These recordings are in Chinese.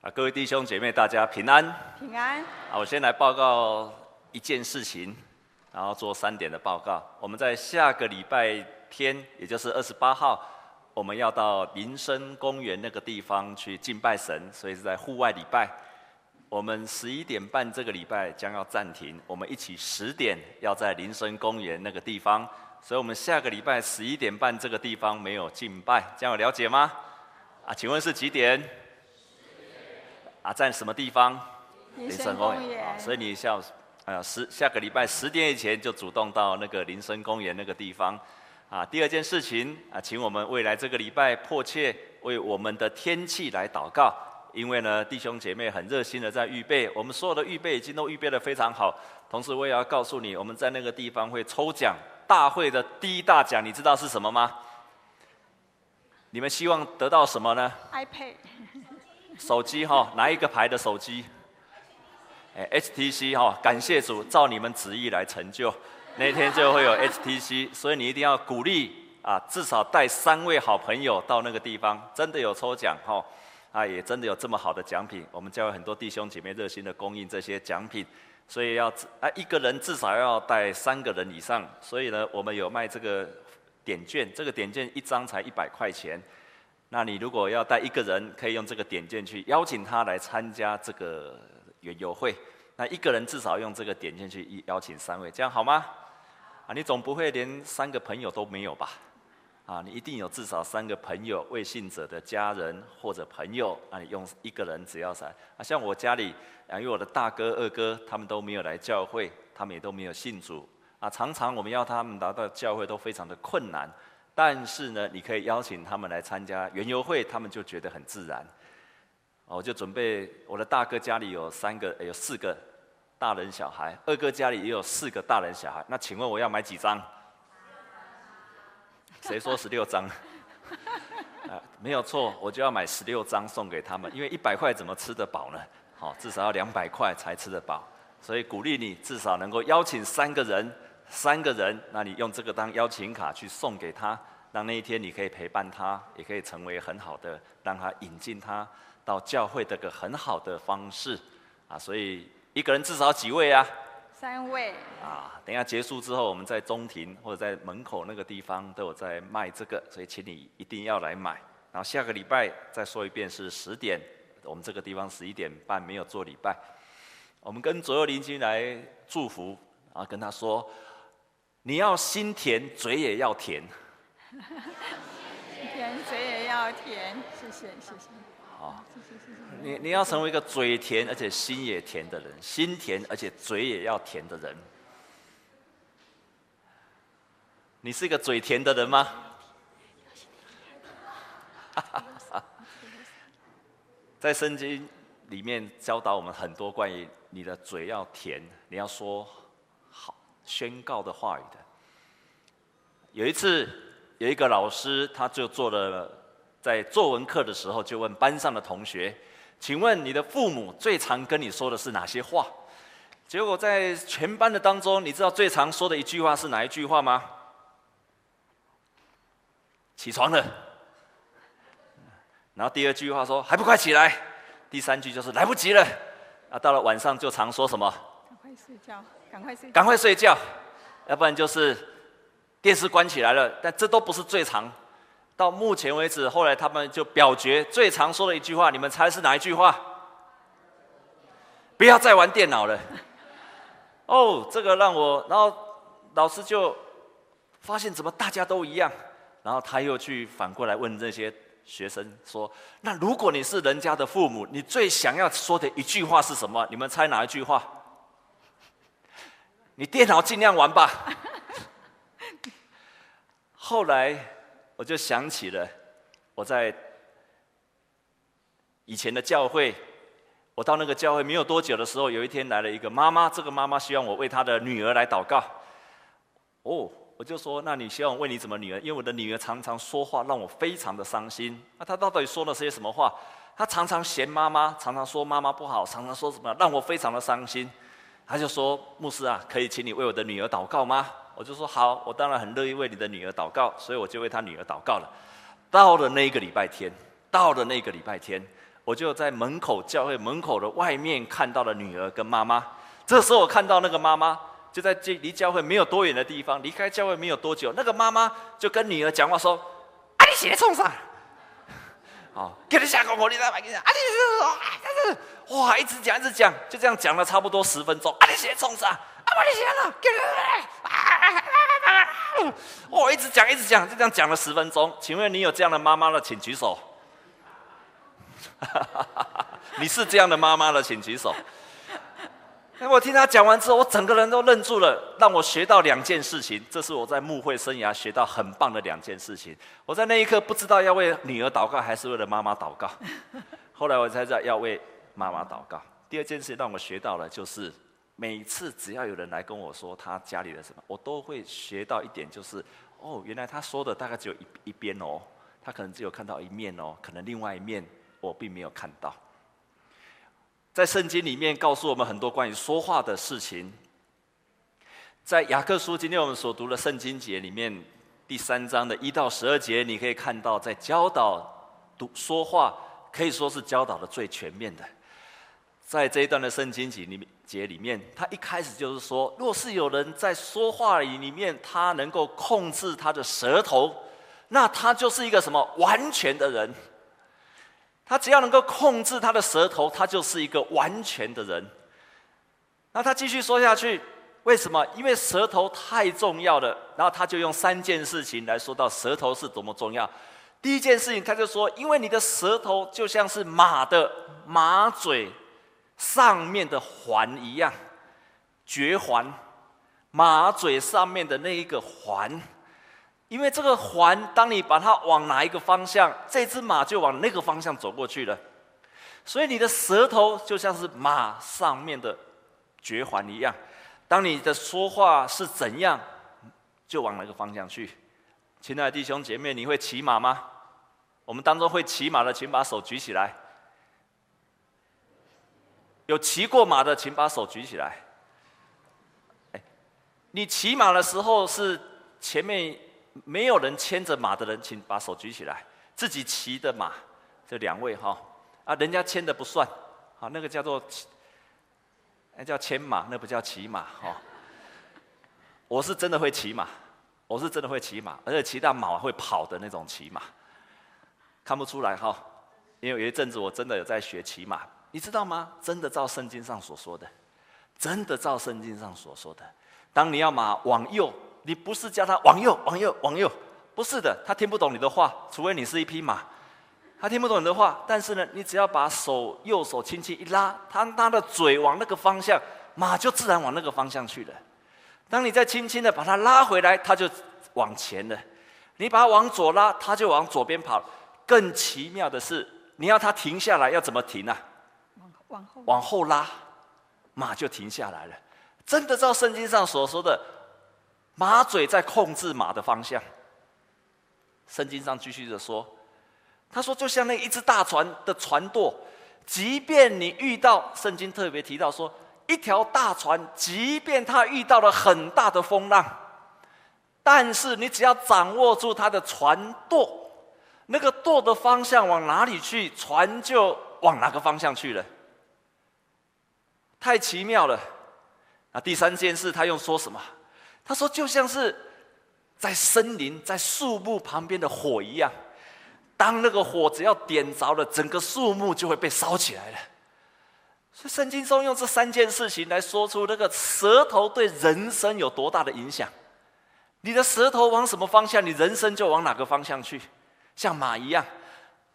啊，各位弟兄姐妹，大家平安。平安。啊，我先来报告一件事情，然后做三点的报告。我们在下个礼拜天，也就是二十八号，我们要到林森公园那个地方去敬拜神，所以是在户外礼拜。我们十一点半这个礼拜将要暂停，我们一起十点要在林森公园那个地方，所以我们下个礼拜十一点半这个地方没有敬拜，这样有了解吗？啊，请问是几点？啊，在什么地方？林森公园。啊，所以你下，呃，十下个礼拜十点以前就主动到那个林森公园那个地方。啊，第二件事情啊，请我们未来这个礼拜迫切为我们的天气来祷告，因为呢，弟兄姐妹很热心的在预备，我们所有的预备已经都预备的非常好。同时，我也要告诉你，我们在那个地方会抽奖，大会的第一大奖，你知道是什么吗？你们希望得到什么呢？iPad。手机哈，哪一个牌的手机？哎，HTC 哈，感谢主，照你们旨意来成就，那天就会有 HTC，所以你一定要鼓励啊，至少带三位好朋友到那个地方，真的有抽奖哈，啊，也真的有这么好的奖品，我们教会很多弟兄姐妹热心的供应这些奖品，所以要啊一个人至少要带三个人以上，所以呢，我们有卖这个点券，这个点券一张才一百块钱。那你如果要带一个人，可以用这个点券去邀请他来参加这个园游会。那一个人至少用这个点券去邀请三位，这样好吗？啊，你总不会连三个朋友都没有吧？啊，你一定有至少三个朋友，未信者的家人或者朋友。那你用一个人只要三。啊，像我家里，啊，因为我的大哥、二哥他们都没有来教会，他们也都没有信主。啊，常常我们要他们来到教会都非常的困难。但是呢，你可以邀请他们来参加园游会，他们就觉得很自然。我就准备我的大哥家里有三个，有四个大人小孩，二哥家里也有四个大人小孩。那请问我要买几张？谁说十六张？啊，没有错，我就要买十六张送给他们，因为一百块怎么吃得饱呢？好，至少要两百块才吃得饱。所以鼓励你至少能够邀请三个人。三个人，那你用这个当邀请卡去送给他，让那一天你可以陪伴他，也可以成为很好的，让他引进他到教会的个很好的方式啊。所以一个人至少几位啊？三位。啊，等一下结束之后，我们在中庭或者在门口那个地方都有在卖这个，所以请你一定要来买。然后下个礼拜再说一遍是十点，我们这个地方十一点半没有做礼拜，我们跟左右邻居来祝福，然后跟他说。你要心甜，嘴也要甜。心甜，嘴也要甜。谢谢，谢谢。好，谢谢，谢谢。你你要成为一个嘴甜而且心也甜的人，心甜而且嘴也要甜的人。你是一个嘴甜的人吗？在圣经里面教导我们很多关于你的嘴要甜，你要说。宣告的话语的。有一次，有一个老师，他就做了在作文课的时候，就问班上的同学：“请问你的父母最常跟你说的是哪些话？”结果在全班的当中，你知道最常说的一句话是哪一句话吗？起床了。然后第二句话说：“还不快起来！”第三句就是来不及了。啊，到了晚上就常说什么？赶快睡觉。赶快睡，赶快睡觉，要不然就是电视关起来了。但这都不是最常。到目前为止，后来他们就表决最常说的一句话，你们猜是哪一句话？不要再玩电脑了。哦，这个让我，然后老师就发现怎么大家都一样，然后他又去反过来问这些学生说：“那如果你是人家的父母，你最想要说的一句话是什么？你们猜哪一句话？”你电脑尽量玩吧。后来我就想起了我在以前的教会，我到那个教会没有多久的时候，有一天来了一个妈妈，这个妈妈希望我为她的女儿来祷告。哦，我就说，那你希望为你怎么女儿？因为我的女儿常常说话让我非常的伤心。那她到底说了些什么话？她常常嫌妈妈，常常说妈妈不好，常常说什么让我非常的伤心。他就说：“牧师啊，可以请你为我的女儿祷告吗？”我就说：“好，我当然很乐意为你的女儿祷告。”所以我就为他女儿祷告了。到了那个礼拜天，到了那个礼拜天，我就在门口教会门口的外面看到了女儿跟妈妈。这时候我看到那个妈妈就在这离教会没有多远的地方，离开教会没有多久，那个妈妈就跟女儿讲话说：“啊，你写冲啥？哦，给你下个我，你再买给你。啊，你是说，但是哇，一直讲一直讲，就这样讲了差不多十分钟。啊，你写冲上？啊，我你写了，给你来。我一直讲一直讲，就这样讲了十分钟。请问你有这样的妈妈的，请举手。你是这样的妈妈的，请举手。那我听他讲完之后，我整个人都愣住了，让我学到两件事情。这是我在牧会生涯学到很棒的两件事情。我在那一刻不知道要为女儿祷告，还是为了妈妈祷告。后来我才知道要为妈妈祷告。第二件事让我学到了，就是每次只要有人来跟我说他家里的什么，我都会学到一点，就是哦，原来他说的大概只有一一边哦，他可能只有看到一面哦，可能另外一面我并没有看到。在圣经里面告诉我们很多关于说话的事情。在雅各书今天我们所读的圣经节里面，第三章的一到十二节，你可以看到，在教导读说话可以说是教导的最全面的。在这一段的圣经节里面，节里面，他一开始就是说，若是有人在说话里面，他能够控制他的舌头，那他就是一个什么完全的人。他只要能够控制他的舌头，他就是一个完全的人。那他继续说下去，为什么？因为舌头太重要了。然后他就用三件事情来说到舌头是多么重要。第一件事情，他就说，因为你的舌头就像是马的马嘴上面的环一样，嚼环，马嘴上面的那一个环。因为这个环，当你把它往哪一个方向，这只马就往那个方向走过去了。所以你的舌头就像是马上面的嚼环一样，当你的说话是怎样，就往哪个方向去。亲爱的弟兄姐妹，你会骑马吗？我们当中会骑马的，请把手举起来。有骑过马的，请把手举起来。哎，你骑马的时候是前面。没有人牵着马的人，请把手举起来。自己骑的马，这两位哈啊，人家牵的不算，好，那个叫做，那叫牵马，那不叫骑马哈。我是真的会骑马，我是真的会骑马，而且骑到马会跑的那种骑马，看不出来哈。因为有一阵子我真的有在学骑马，你知道吗？真的照圣经上所说的，真的照圣经上所说的，当你要马往右。你不是叫他往右、往右、往右，不是的，他听不懂你的话，除非你是一匹马，他听不懂你的话。但是呢，你只要把手右手轻轻一拉，他他的嘴往那个方向，马就自然往那个方向去了。当你再轻轻的把它拉回来，它就往前了。你把它往左拉，它就往左边跑。更奇妙的是，你要它停下来，要怎么停啊？往往后往后拉，马就停下来了。真的照圣经上所说的。马嘴在控制马的方向。圣经上继续的说，他说就像那一只大船的船舵，即便你遇到，圣经特别提到说，一条大船，即便它遇到了很大的风浪，但是你只要掌握住它的船舵，那个舵的方向往哪里去，船就往哪个方向去了。太奇妙了。那第三件事，他又说什么？他说：“就像是在森林、在树木旁边的火一样，当那个火只要点着了，整个树木就会被烧起来了。所以圣经中用这三件事情来说出那个舌头对人生有多大的影响。你的舌头往什么方向，你人生就往哪个方向去。像马一样，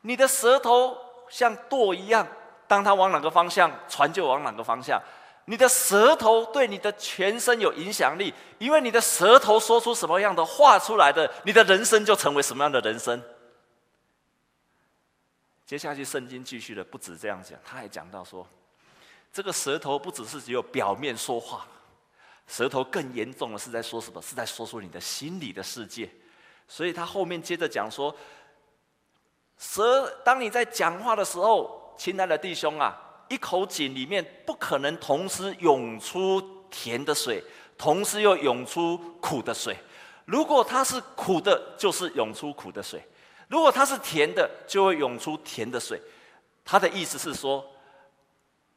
你的舌头像舵一样，当它往哪个方向，船就往哪个方向。”你的舌头对你的全身有影响力，因为你的舌头说出什么样的话出来的，你的人生就成为什么样的人生。接下去圣经继续的不止这样讲，他还讲到说，这个舌头不只是只有表面说话，舌头更严重的是在说什么？是在说出你的心里的世界。所以他后面接着讲说，舌，当你在讲话的时候，亲爱的弟兄啊。一口井里面不可能同时涌出甜的水，同时又涌出苦的水。如果它是苦的，就是涌出苦的水；如果它是甜的，就会涌出甜的水。他的意思是说，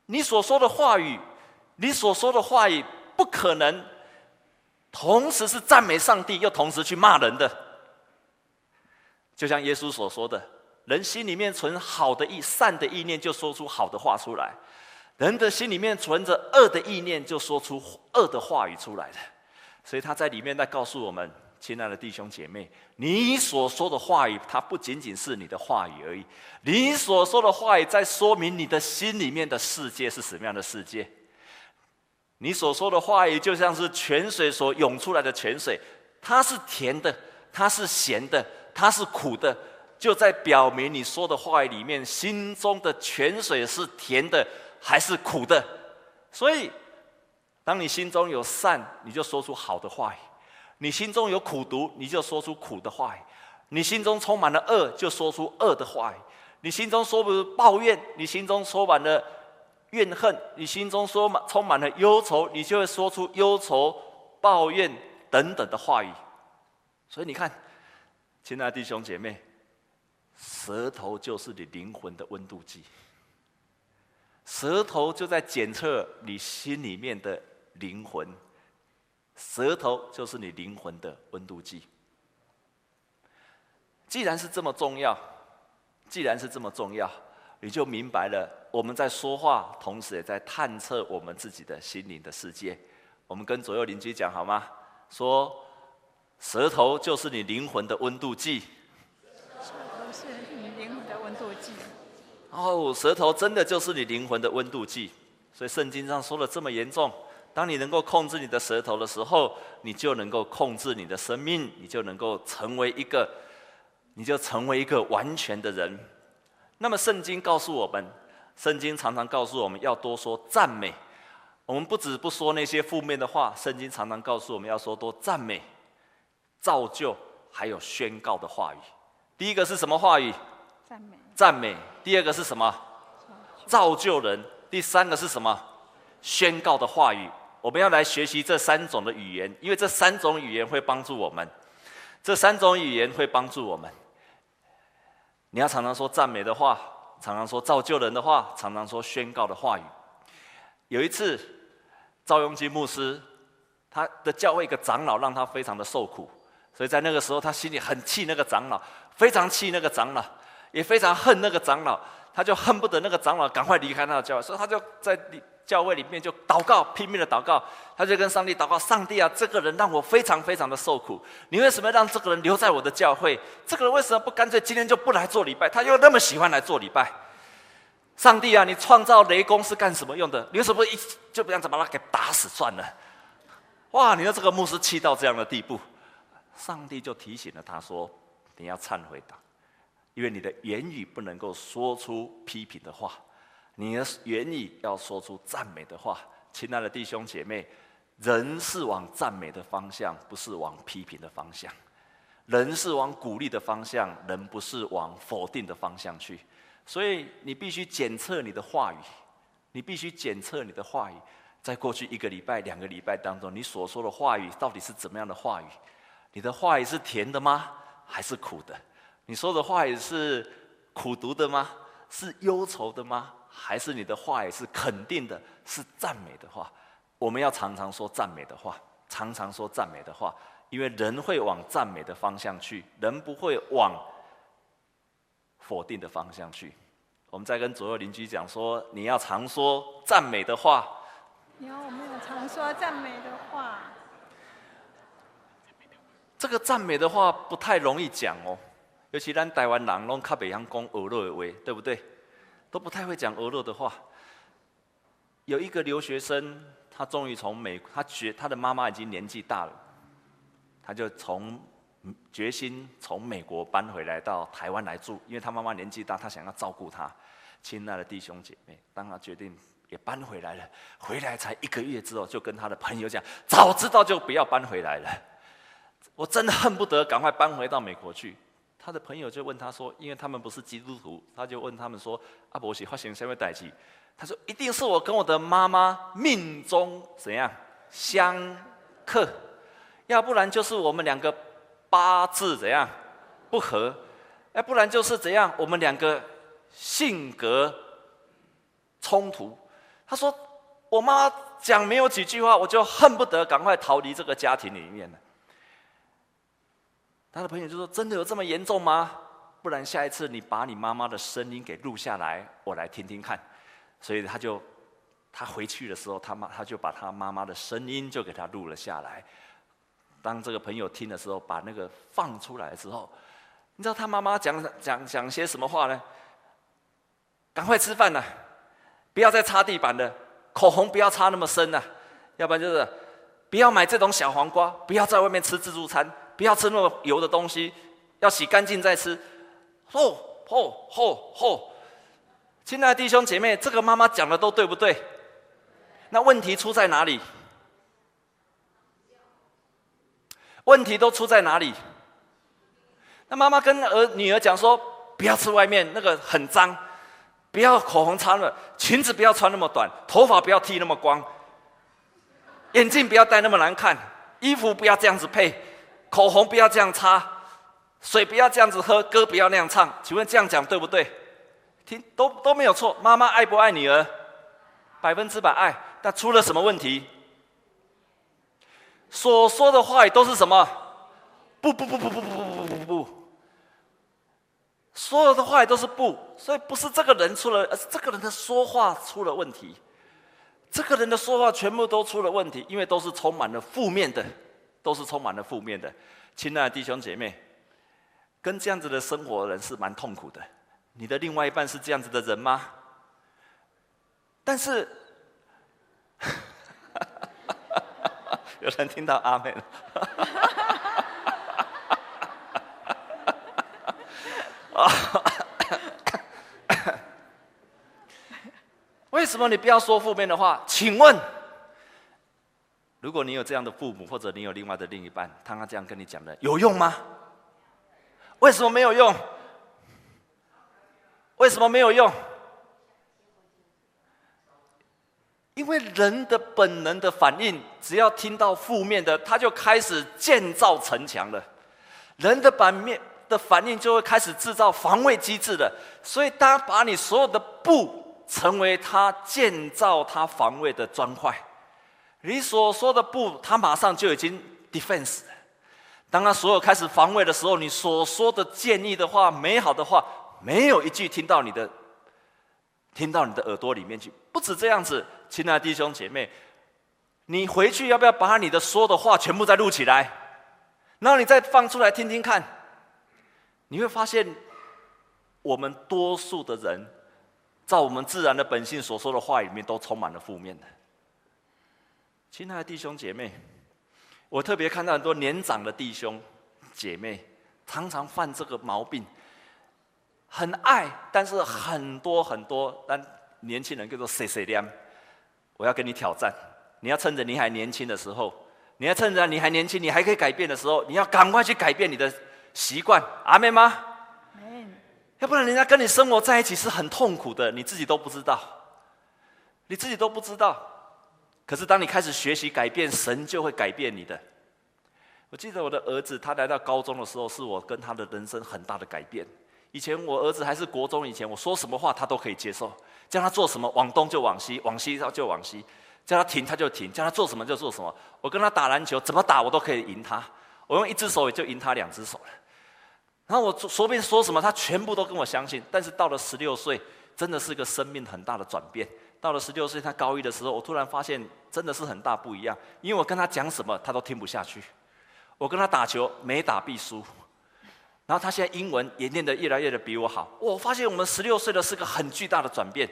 你所说的话语，你所说的话语不可能同时是赞美上帝，又同时去骂人的。就像耶稣所说的，人心里面存好的意、善的意念，就说出好的话出来；人的心里面存着恶的意念，就说出恶的话语出来的。所以他在里面在告诉我们。亲爱的弟兄姐妹，你所说的话语，它不仅仅是你的话语而已。你所说的话语，在说明你的心里面的世界是什么样的世界。你所说的话语，就像是泉水所涌出来的泉水，它是甜的，它是咸的，它是苦的，就在表明你说的话语里面，心中的泉水是甜的还是苦的。所以，当你心中有善，你就说出好的话语。你心中有苦毒，你就说出苦的话语；你心中充满了恶，就说出恶的话语；你心中说不出抱怨，你心中充满了怨恨，你心中说满充满了忧愁，你就会说出忧愁、抱怨等等的话语。所以你看，亲爱的弟兄姐妹，舌头就是你灵魂的温度计，舌头就在检测你心里面的灵魂。舌头就是你灵魂的温度计。既然是这么重要，既然是这么重要，你就明白了，我们在说话，同时也在探测我们自己的心灵的世界。我们跟左右邻居讲好吗？说，舌头就是你灵魂的温度计。舌头是你灵魂的温度计。哦，舌头真的就是你灵魂的温度计。所以圣经上说的这么严重。当你能够控制你的舌头的时候，你就能够控制你的生命，你就能够成为一个，你就成为一个完全的人。那么圣经告诉我们，圣经常常告诉我们要多说赞美。我们不止不说那些负面的话，圣经常常告诉我们要说多赞美、造就，还有宣告的话语。第一个是什么话语？赞美。赞美。第二个是什么？造就人。第三个是什么？宣告的话语。我们要来学习这三种的语言，因为这三种语言会帮助我们。这三种语言会帮助我们。你要常常说赞美的话，常常说造就人的话，常常说宣告的话语。有一次，赵永基牧师他的教会一个长老让他非常的受苦，所以在那个时候他心里很气那个长老，非常气那个长老，也非常恨那个长老，他就恨不得那个长老赶快离开那个教会，所以他就在教会里面就祷告，拼命的祷告，他就跟上帝祷告：上帝啊，这个人让我非常非常的受苦，你为什么让这个人留在我的教会？这个人为什么不干脆今天就不来做礼拜？他又那么喜欢来做礼拜。上帝啊，你创造雷公是干什么用的？你为什么一就不想把他给打死算了？哇，你说这个牧师气到这样的地步，上帝就提醒了他说：你要忏悔的，因为你的言语不能够说出批评的话。你的言语要说出赞美的话，亲爱的弟兄姐妹，人是往赞美的方向，不是往批评的方向；人是往鼓励的方向，人不是往否定的方向去。所以你必须检测你的话语，你必须检测你的话语，在过去一个礼拜、两个礼拜当中，你所说的话语到底是怎么样的话语？你的话语是甜的吗？还是苦的？你说的话语是苦读的吗？是忧愁的吗？还是你的话也是肯定的，是赞美的话。我们要常常说赞美的话，常常说赞美的话，因为人会往赞美的方向去，人不会往否定的方向去。我们在跟左右邻居讲说，你要常说赞美的话。你要我们要常说赞美的话。这个赞美的话不太容易讲哦，尤其咱台湾人拢较袂晓讲俄罗的话，对不对？都不太会讲俄罗的话。有一个留学生，他终于从美，他觉他的妈妈已经年纪大了，他就从决心从美国搬回来到台湾来住，因为他妈妈年纪大，他想要照顾他。亲爱的弟兄姐妹，当他决定也搬回来了，回来才一个月之后，就跟他的朋友讲：早知道就不要搬回来了，我真的恨不得赶快搬回到美国去。他的朋友就问他说：“因为他们不是基督徒，他就问他们说：‘阿伯喜发生什么代志？’他说：‘一定是我跟我的妈妈命中怎样相克，要不然就是我们两个八字怎样不合，要不然就是怎样我们两个性格冲突。他说：“我妈讲没有几句话，我就恨不得赶快逃离这个家庭里面了。”他的朋友就说：“真的有这么严重吗？不然下一次你把你妈妈的声音给录下来，我来听听看。”所以他就他回去的时候，他妈他就把他妈妈的声音就给他录了下来。当这个朋友听的时候，把那个放出来之后，你知道他妈妈讲讲讲些什么话呢？赶快吃饭呐！不要再擦地板了，口红不要擦那么深呐，要不然就是不要买这种小黄瓜，不要在外面吃自助餐，不要吃那么油的东西，要洗干净再吃。吼吼吼吼！亲爱的弟兄姐妹，这个妈妈讲的都对不对？那问题出在哪里？问题都出在哪里？那妈妈跟儿女儿讲说，不要吃外面那个很脏。不要口红擦了，裙子不要穿那么短，头发不要剃那么光，眼镜不要戴那么难看，衣服不要这样子配，口红不要这样擦，水不要这样子喝，歌不要那样唱。请问这样讲对不对？听都都没有错。妈妈爱不爱女儿？百分之百爱。但出了什么问题？所说的话语都是什么？不不不不不不不不不不。所有的话都是不，所以不是这个人出了，而是这个人的说话出了问题。这个人的说话全部都出了问题，因为都是充满了负面的，都是充满了负面的。亲爱的弟兄姐妹，跟这样子的生活人是蛮痛苦的。你的另外一半是这样子的人吗？但是，有人听到阿妹了。为什么你不要说负面的话？请问，如果你有这样的父母，或者你有另外的另一半，他他这样跟你讲的有用吗？为什么没有用？为什么没有用？因为人的本能的反应，只要听到负面的，他就开始建造城墙了。人的版面。的反应就会开始制造防卫机制的，所以他把你所有的不成为他建造他防卫的砖块，你所说的不，他马上就已经 defense。当他所有开始防卫的时候，你所说的建议的话、美好的话，没有一句听到你的，听到你的耳朵里面去。不止这样子，亲爱的弟兄姐妹，你回去要不要把你的说的话全部再录起来，然后你再放出来听听看？你会发现，我们多数的人，在我们自然的本性所说的话里面，都充满了负面的。亲爱的弟兄姐妹，我特别看到很多年长的弟兄姐妹，常常犯这个毛病，很爱，但是很多很多，但年轻人叫做碎碎念。我要跟你挑战，你要趁着你还年轻的时候，你要趁着你还年轻，你还可以改变的时候，你要赶快去改变你的。习惯阿妹吗？没，要不然人家跟你生活在一起是很痛苦的，你自己都不知道，你自己都不知道。可是当你开始学习改变，神就会改变你的。我记得我的儿子，他来到高中的时候，是我跟他的人生很大的改变。以前我儿子还是国中以前，我说什么话他都可以接受，叫他做什么往东就往西，往西他就往西，叫他停他就停，叫他做什么就做什么。我跟他打篮球，怎么打我都可以赢他，我用一只手也就赢他两只手了。然后我随便说什么，他全部都跟我相信。但是到了十六岁，真的是一个生命很大的转变。到了十六岁，他高一的时候，我突然发现真的是很大不一样。因为我跟他讲什么，他都听不下去。我跟他打球，每打必输。然后他现在英文也念得越来越的比我好。我发现我们十六岁的是个很巨大的转变。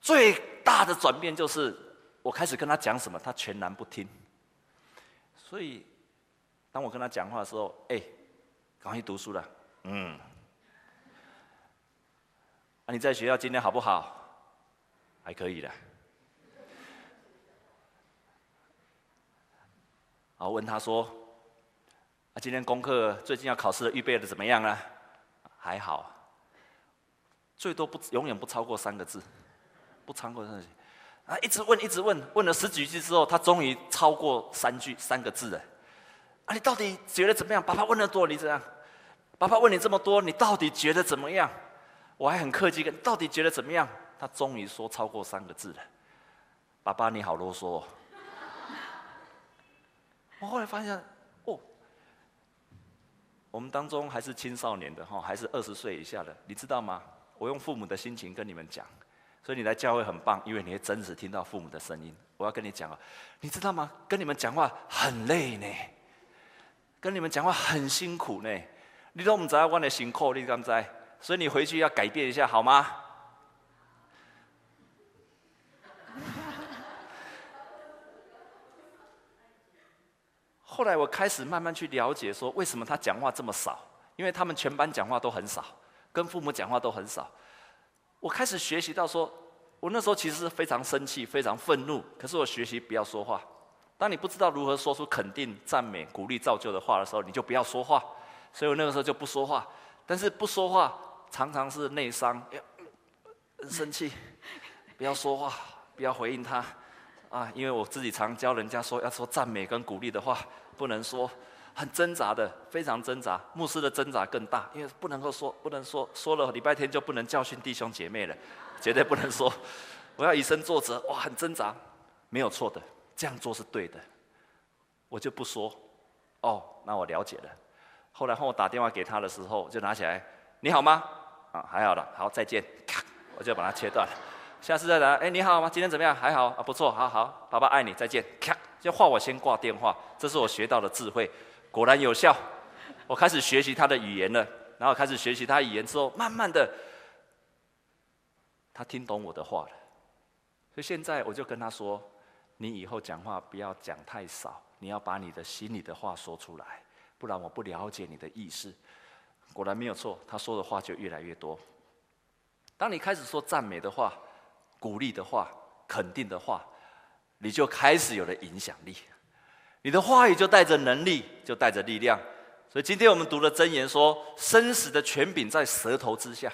最大的转变就是我开始跟他讲什么，他全然不听。所以当我跟他讲话的时候，哎。赶快去读书了，嗯。啊、你在学校今天好不好？还可以的。好，问他说：“啊，今天功课最近要考试的预备的怎么样了？”还好，最多不永远不超过三个字，不超过三个字。啊，一直问，一直问，问了十几句之后，他终于超过三句三个字了。啊，你到底觉得怎么样？爸爸问得多，你怎样？爸爸问你这么多，你到底觉得怎么样？我还很客气跟，到底觉得怎么样？他终于说超过三个字了：“爸爸，你好啰嗦哦。”我后来发现，哦，我们当中还是青少年的哈，还是二十岁以下的，你知道吗？我用父母的心情跟你们讲，所以你来教会很棒，因为你会真实听到父母的声音。我要跟你讲啊，你知道吗？跟你们讲话很累呢，跟你们讲话很辛苦呢。你都不知道我的辛苦，你敢知？所以你回去要改变一下，好吗？后来我开始慢慢去了解，说为什么他讲话这么少？因为他们全班讲话都很少，跟父母讲话都很少。我开始学习到说，我那时候其实是非常生气、非常愤怒，可是我学习不要说话。当你不知道如何说出肯定、赞美、鼓励、造就的话的时候，你就不要说话。所以我那个时候就不说话，但是不说话常常是内伤，很生气，不要说话，不要回应他啊，因为我自己常教人家说要说赞美跟鼓励的话。不能说，很挣扎的，非常挣扎。牧师的挣扎更大，因为不能够说，不能说，说了礼拜天就不能教训弟兄姐妹了，绝对不能说。我要以身作则，哇，很挣扎，没有错的，这样做是对的，我就不说。哦，那我了解了。后来后我打电话给他的时候，就拿起来，你好吗？啊，还好了，好，再见，咔，我就把它切断。下次再来，哎，你好吗？今天怎么样？还好啊，不错，好好，爸爸爱你，再见，咔。这话我先挂电话，这是我学到的智慧，果然有效。我开始学习他的语言了，然后开始学习他语言之后，慢慢的，他听懂我的话了。所以现在我就跟他说：“你以后讲话不要讲太少，你要把你的心里的话说出来，不然我不了解你的意思。”果然没有错，他说的话就越来越多。当你开始说赞美的话、鼓励的话、肯定的话。你就开始有了影响力，你的话语就带着能力，就带着力量。所以今天我们读的箴言说：“生死的权柄在舌头之下，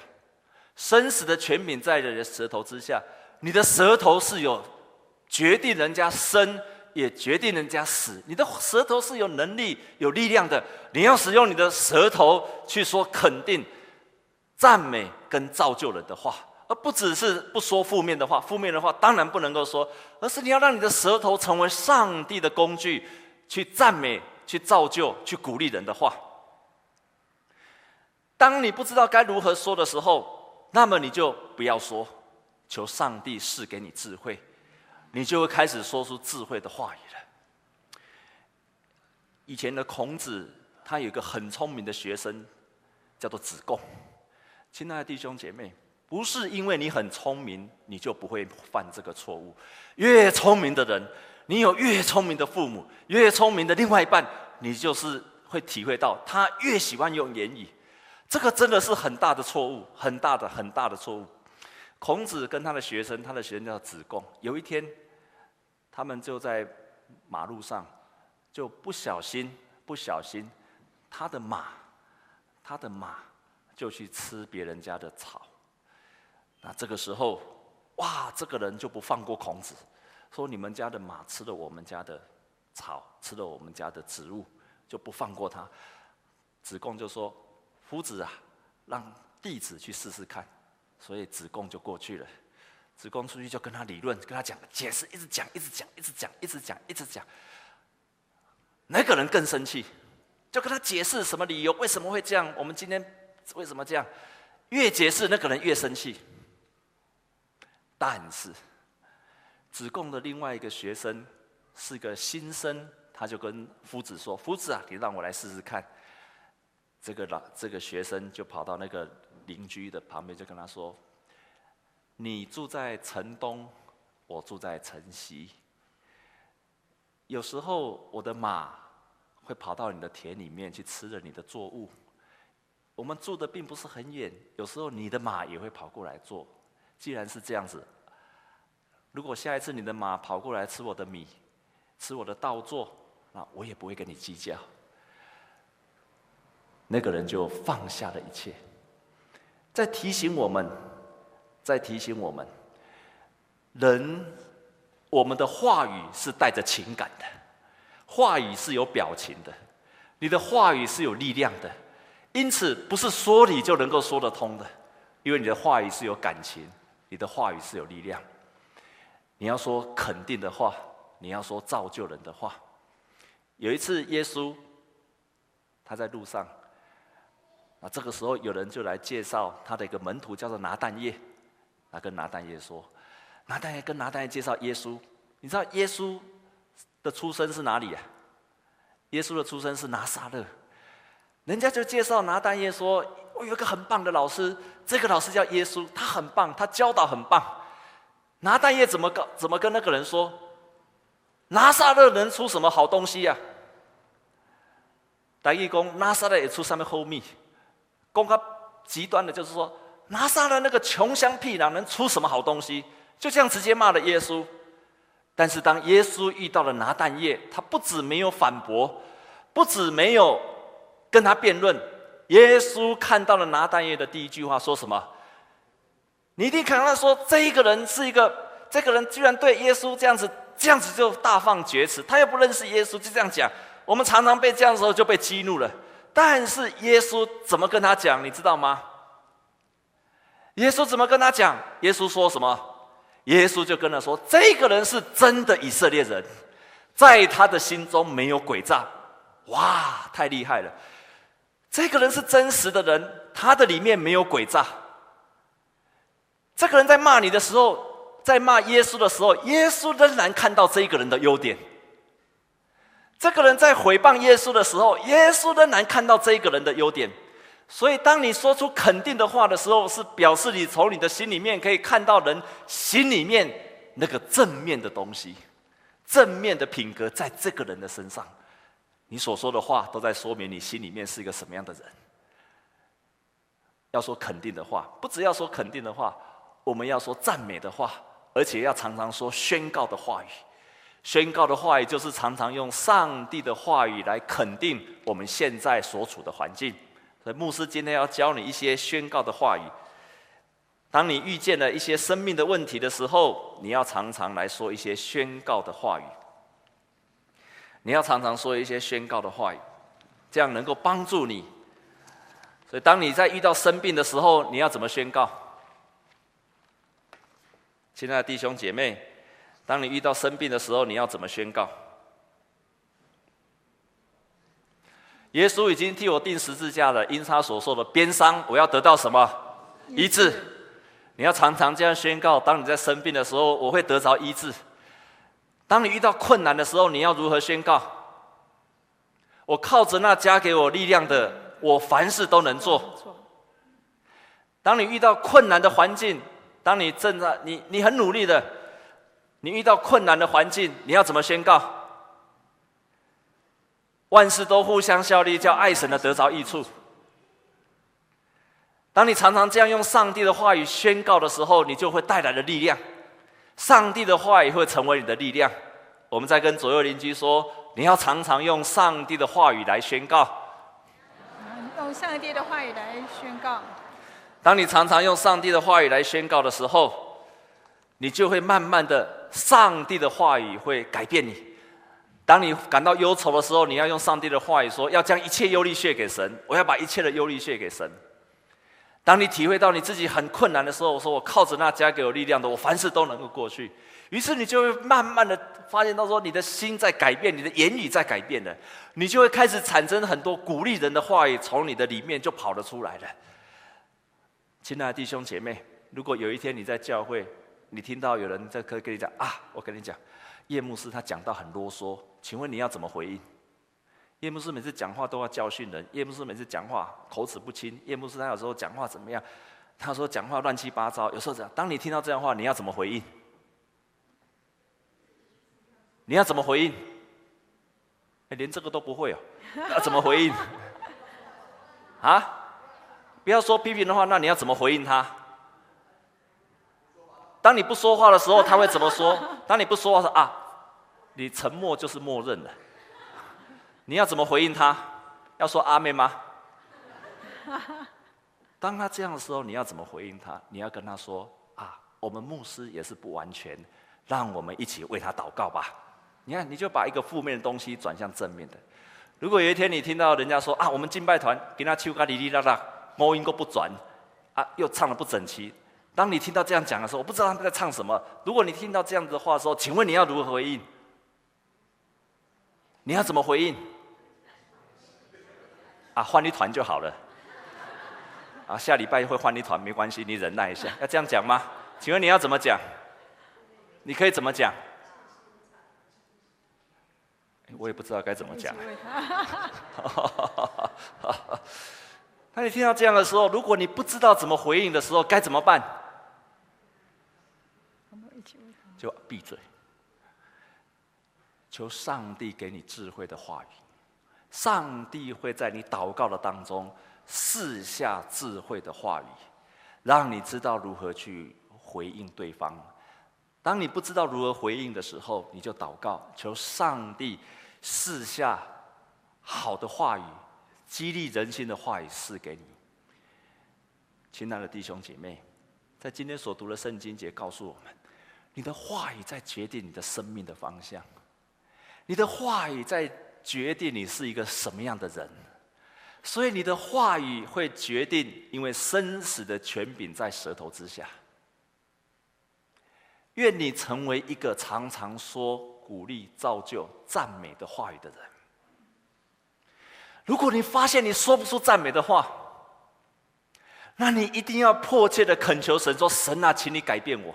生死的权柄在人的舌头之下。你的舌头是有决定人家生，也决定人家死。你的舌头是有能力、有力量的。你要使用你的舌头去说肯定、赞美跟造就人的话。”而不只是不说负面的话，负面的话当然不能够说，而是你要让你的舌头成为上帝的工具，去赞美、去造就、去鼓励人的话。当你不知道该如何说的时候，那么你就不要说，求上帝赐给你智慧，你就会开始说出智慧的话语了。以前的孔子，他有一个很聪明的学生，叫做子贡。亲爱的弟兄姐妹。不是因为你很聪明，你就不会犯这个错误。越聪明的人，你有越聪明的父母，越聪明的另外一半，你就是会体会到他越喜欢用言语。这个真的是很大的错误，很大的很大的错误。孔子跟他的学生，他的学生叫子贡。有一天，他们就在马路上，就不小心，不小心，他的马，他的马就去吃别人家的草。那这个时候，哇，这个人就不放过孔子，说你们家的马吃了我们家的草，吃了我们家的植物，就不放过他。子贡就说：“夫子啊，让弟子去试试看。”所以子贡就过去了。子贡出去就跟他理论，跟他讲解释，一直讲，一直讲，一直讲，一直讲，一直讲。那个人更生气，就跟他解释什么理由，为什么会这样？我们今天为什么这样？越解释，那个人越生气。但是，子贡的另外一个学生是个新生，他就跟夫子说：“夫子啊，你让我来试试看。”这个老这个学生就跑到那个邻居的旁边，就跟他说：“你住在城东，我住在城西。有时候我的马会跑到你的田里面去吃了你的作物。我们住的并不是很远，有时候你的马也会跑过来坐。”既然是这样子，如果下一次你的马跑过来吃我的米，吃我的稻作，那我也不会跟你计较。那个人就放下了一切，在提醒我们，在提醒我们，人，我们的话语是带着情感的，话语是有表情的，你的话语是有力量的，因此不是说理就能够说得通的。因为你的话语是有感情，你的话语是有力量。你要说肯定的话，你要说造就人的话。有一次，耶稣他在路上，啊这个时候有人就来介绍他的一个门徒，叫做拿但业。啊跟拿但业说：“拿但业跟拿但业介绍耶稣，你知道耶稣的出生是哪里啊？耶稣的出生是拿撒勒。人家就介绍拿但业说。”我有一个很棒的老师，这个老师叫耶稣，他很棒，他教导很棒。拿但业怎么告？怎么跟那个人说？拿撒勒能出什么好东西呀、啊？大义公拿撒勒也出上面后面，公他极端的就是说，拿撒勒那个穷乡僻壤能出什么好东西？就这样直接骂了耶稣。但是当耶稣遇到了拿但业，他不止没有反驳，不止没有跟他辩论。耶稣看到了拿但业的第一句话说什么？你一定看到他说，这一个人是一个，这个人居然对耶稣这样子，这样子就大放厥词。他又不认识耶稣，就这样讲。我们常常被这样的时候就被激怒了。但是耶稣怎么跟他讲？你知道吗？耶稣怎么跟他讲？耶稣说什么？耶稣就跟他说，这个人是真的以色列人，在他的心中没有诡诈。哇，太厉害了！这个人是真实的人，他的里面没有诡诈。这个人在骂你的时候，在骂耶稣的时候，耶稣仍然看到这个人的优点。这个人在诽谤耶稣的时候，耶稣仍然看到这个人的优点。所以，当你说出肯定的话的时候，是表示你从你的心里面可以看到人心里面那个正面的东西，正面的品格在这个人的身上。你所说的话都在说明你心里面是一个什么样的人。要说肯定的话，不只要说肯定的话，我们要说赞美的话，而且要常常说宣告的话语。宣告的话语就是常常用上帝的话语来肯定我们现在所处的环境。所以牧师今天要教你一些宣告的话语。当你遇见了一些生命的问题的时候，你要常常来说一些宣告的话语。你要常常说一些宣告的话语，这样能够帮助你。所以，当你在遇到生病的时候，你要怎么宣告？亲爱的弟兄姐妹，当你遇到生病的时候，你要怎么宣告？耶稣已经替我钉十字架了，因他所受的鞭伤，我要得到什么？医治。你要常常这样宣告：当你在生病的时候，我会得着医治。当你遇到困难的时候，你要如何宣告？我靠着那加给我力量的，我凡事都能做。当你遇到困难的环境，当你正在你你很努力的，你遇到困难的环境，你要怎么宣告？万事都互相效力，叫爱神的得着益处。当你常常这样用上帝的话语宣告的时候，你就会带来的力量。上帝的话语会成为你的力量。我们在跟左右邻居说，你要常常用上帝的话语来宣告。用上帝的话语来宣告。当你常常用上帝的话语来宣告的时候，你就会慢慢的，上帝的话语会改变你。当你感到忧愁的时候，你要用上帝的话语说，要将一切忧虑卸给神。我要把一切的忧虑卸给神。当你体会到你自己很困难的时候，我说我靠着那加给我力量的，我凡事都能够过去。于是你就会慢慢的发现到说，你的心在改变，你的言语在改变了，你就会开始产生很多鼓励人的话语，从你的里面就跑了出来了。亲爱的弟兄姐妹，如果有一天你在教会，你听到有人在跟跟你讲啊，我跟你讲，叶牧师他讲到很啰嗦，请问你要怎么回应？叶牧师每次讲话都要教训人，叶牧师每次讲话口齿不清，叶牧师他有时候讲话怎么样？他说讲话乱七八糟，有时候这样。当你听到这样的话，你要怎么回应？你要怎么回应？哎，连这个都不会哦，要怎么回应？啊？不要说批评的话，那你要怎么回应他？当你不说话的时候，他会怎么说？当你不说话说啊，你沉默就是默认了。你要怎么回应他？要说阿妹吗？当他这样的时候，你要怎么回应他？你要跟他说啊，我们牧师也是不完全，让我们一起为他祷告吧。你看，你就把一个负面的东西转向正面的。如果有一天你听到人家说啊，我们敬拜团给他唱个哩哩啦啦，魔音都不转，啊，又唱的不整齐。当你听到这样讲的时候，我不知道他们在唱什么。如果你听到这样子的话的时候，请问你要如何回应？你要怎么回应？啊，换一团就好了。啊，下礼拜会换一团，没关系，你忍耐一下。要这样讲吗？请问你要怎么讲？你可以怎么讲？我也不知道该怎么讲。那你听到这样的时候，如果你不知道怎么回应的时候，该怎么办？就闭嘴，求上帝给你智慧的话语。上帝会在你祷告的当中赐下智慧的话语，让你知道如何去回应对方。当你不知道如何回应的时候，你就祷告，求上帝赐下好的话语。激励人心的话语赐给你，亲爱的弟兄姐妹，在今天所读的圣经节告诉我们，你的话语在决定你的生命的方向，你的话语在决定你是一个什么样的人，所以你的话语会决定，因为生死的权柄在舌头之下。愿你成为一个常常说鼓励、造就、赞美的话语的人。如果你发现你说不出赞美的话，那你一定要迫切的恳求神说：“神啊，请你改变我。”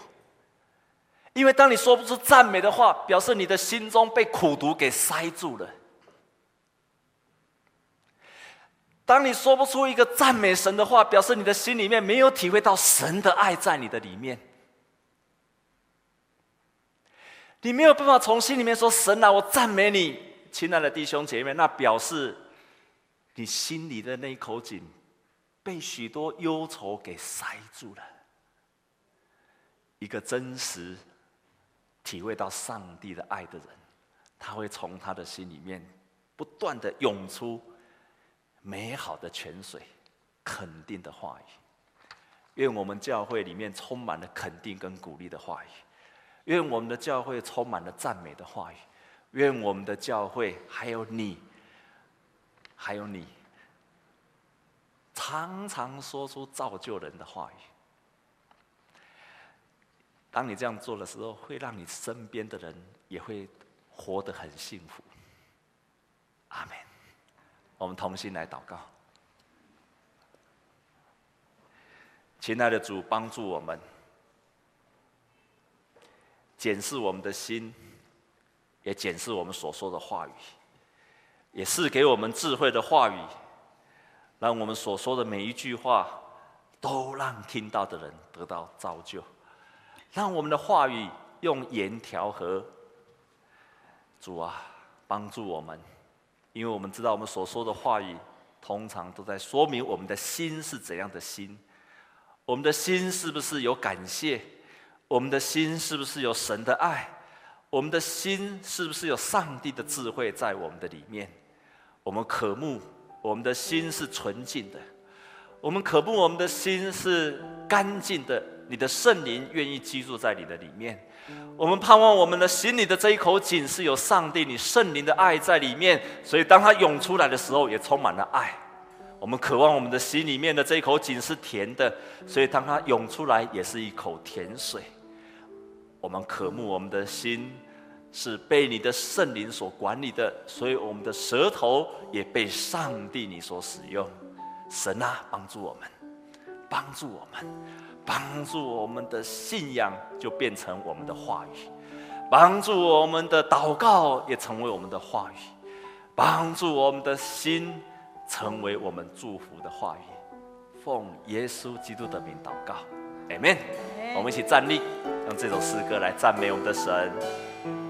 因为当你说不出赞美的话，表示你的心中被苦毒给塞住了。当你说不出一个赞美神的话，表示你的心里面没有体会到神的爱在你的里面。你没有办法从心里面说：“神啊，我赞美你。”亲爱的弟兄姐妹，那表示。你心里的那一口井，被许多忧愁给塞住了。一个真实体会到上帝的爱的人，他会从他的心里面不断的涌出美好的泉水，肯定的话语。愿我们教会里面充满了肯定跟鼓励的话语。愿我们的教会充满了赞美的话语。愿我们的教会还有你。还有你，常常说出造就人的话语。当你这样做的时候，会让你身边的人也会活得很幸福。阿门。我们同心来祷告。亲爱的主，帮助我们检视我们的心，也检视我们所说的话语。也是给我们智慧的话语，让我们所说的每一句话，都让听到的人得到造就，让我们的话语用盐调和。主啊，帮助我们，因为我们知道我们所说的话语，通常都在说明我们的心是怎样的心。我们的心是不是有感谢？我们的心是不是有神的爱？我们的心是不是有上帝的智慧在我们的里面？我们渴慕，我们的心是纯净的；我们渴慕，我们的心是干净的。你的圣灵愿意居住在你的里面。我们盼望我们的心里的这一口井是有上帝、你圣灵的爱在里面，所以当它涌出来的时候，也充满了爱。我们渴望我们的心里面的这一口井是甜的，所以当它涌出来，也是一口甜水。我们渴慕我们的心。是被你的圣灵所管理的，所以我们的舌头也被上帝你所使用。神啊，帮助我们，帮助我们，帮助我们的信仰就变成我们的话语，帮助我们的祷告也成为我们的话语，帮助我们的心成为我们祝福的话语。奉耶稣基督的名祷告，阿门。我们一起站立，用这首诗歌来赞美我们的神。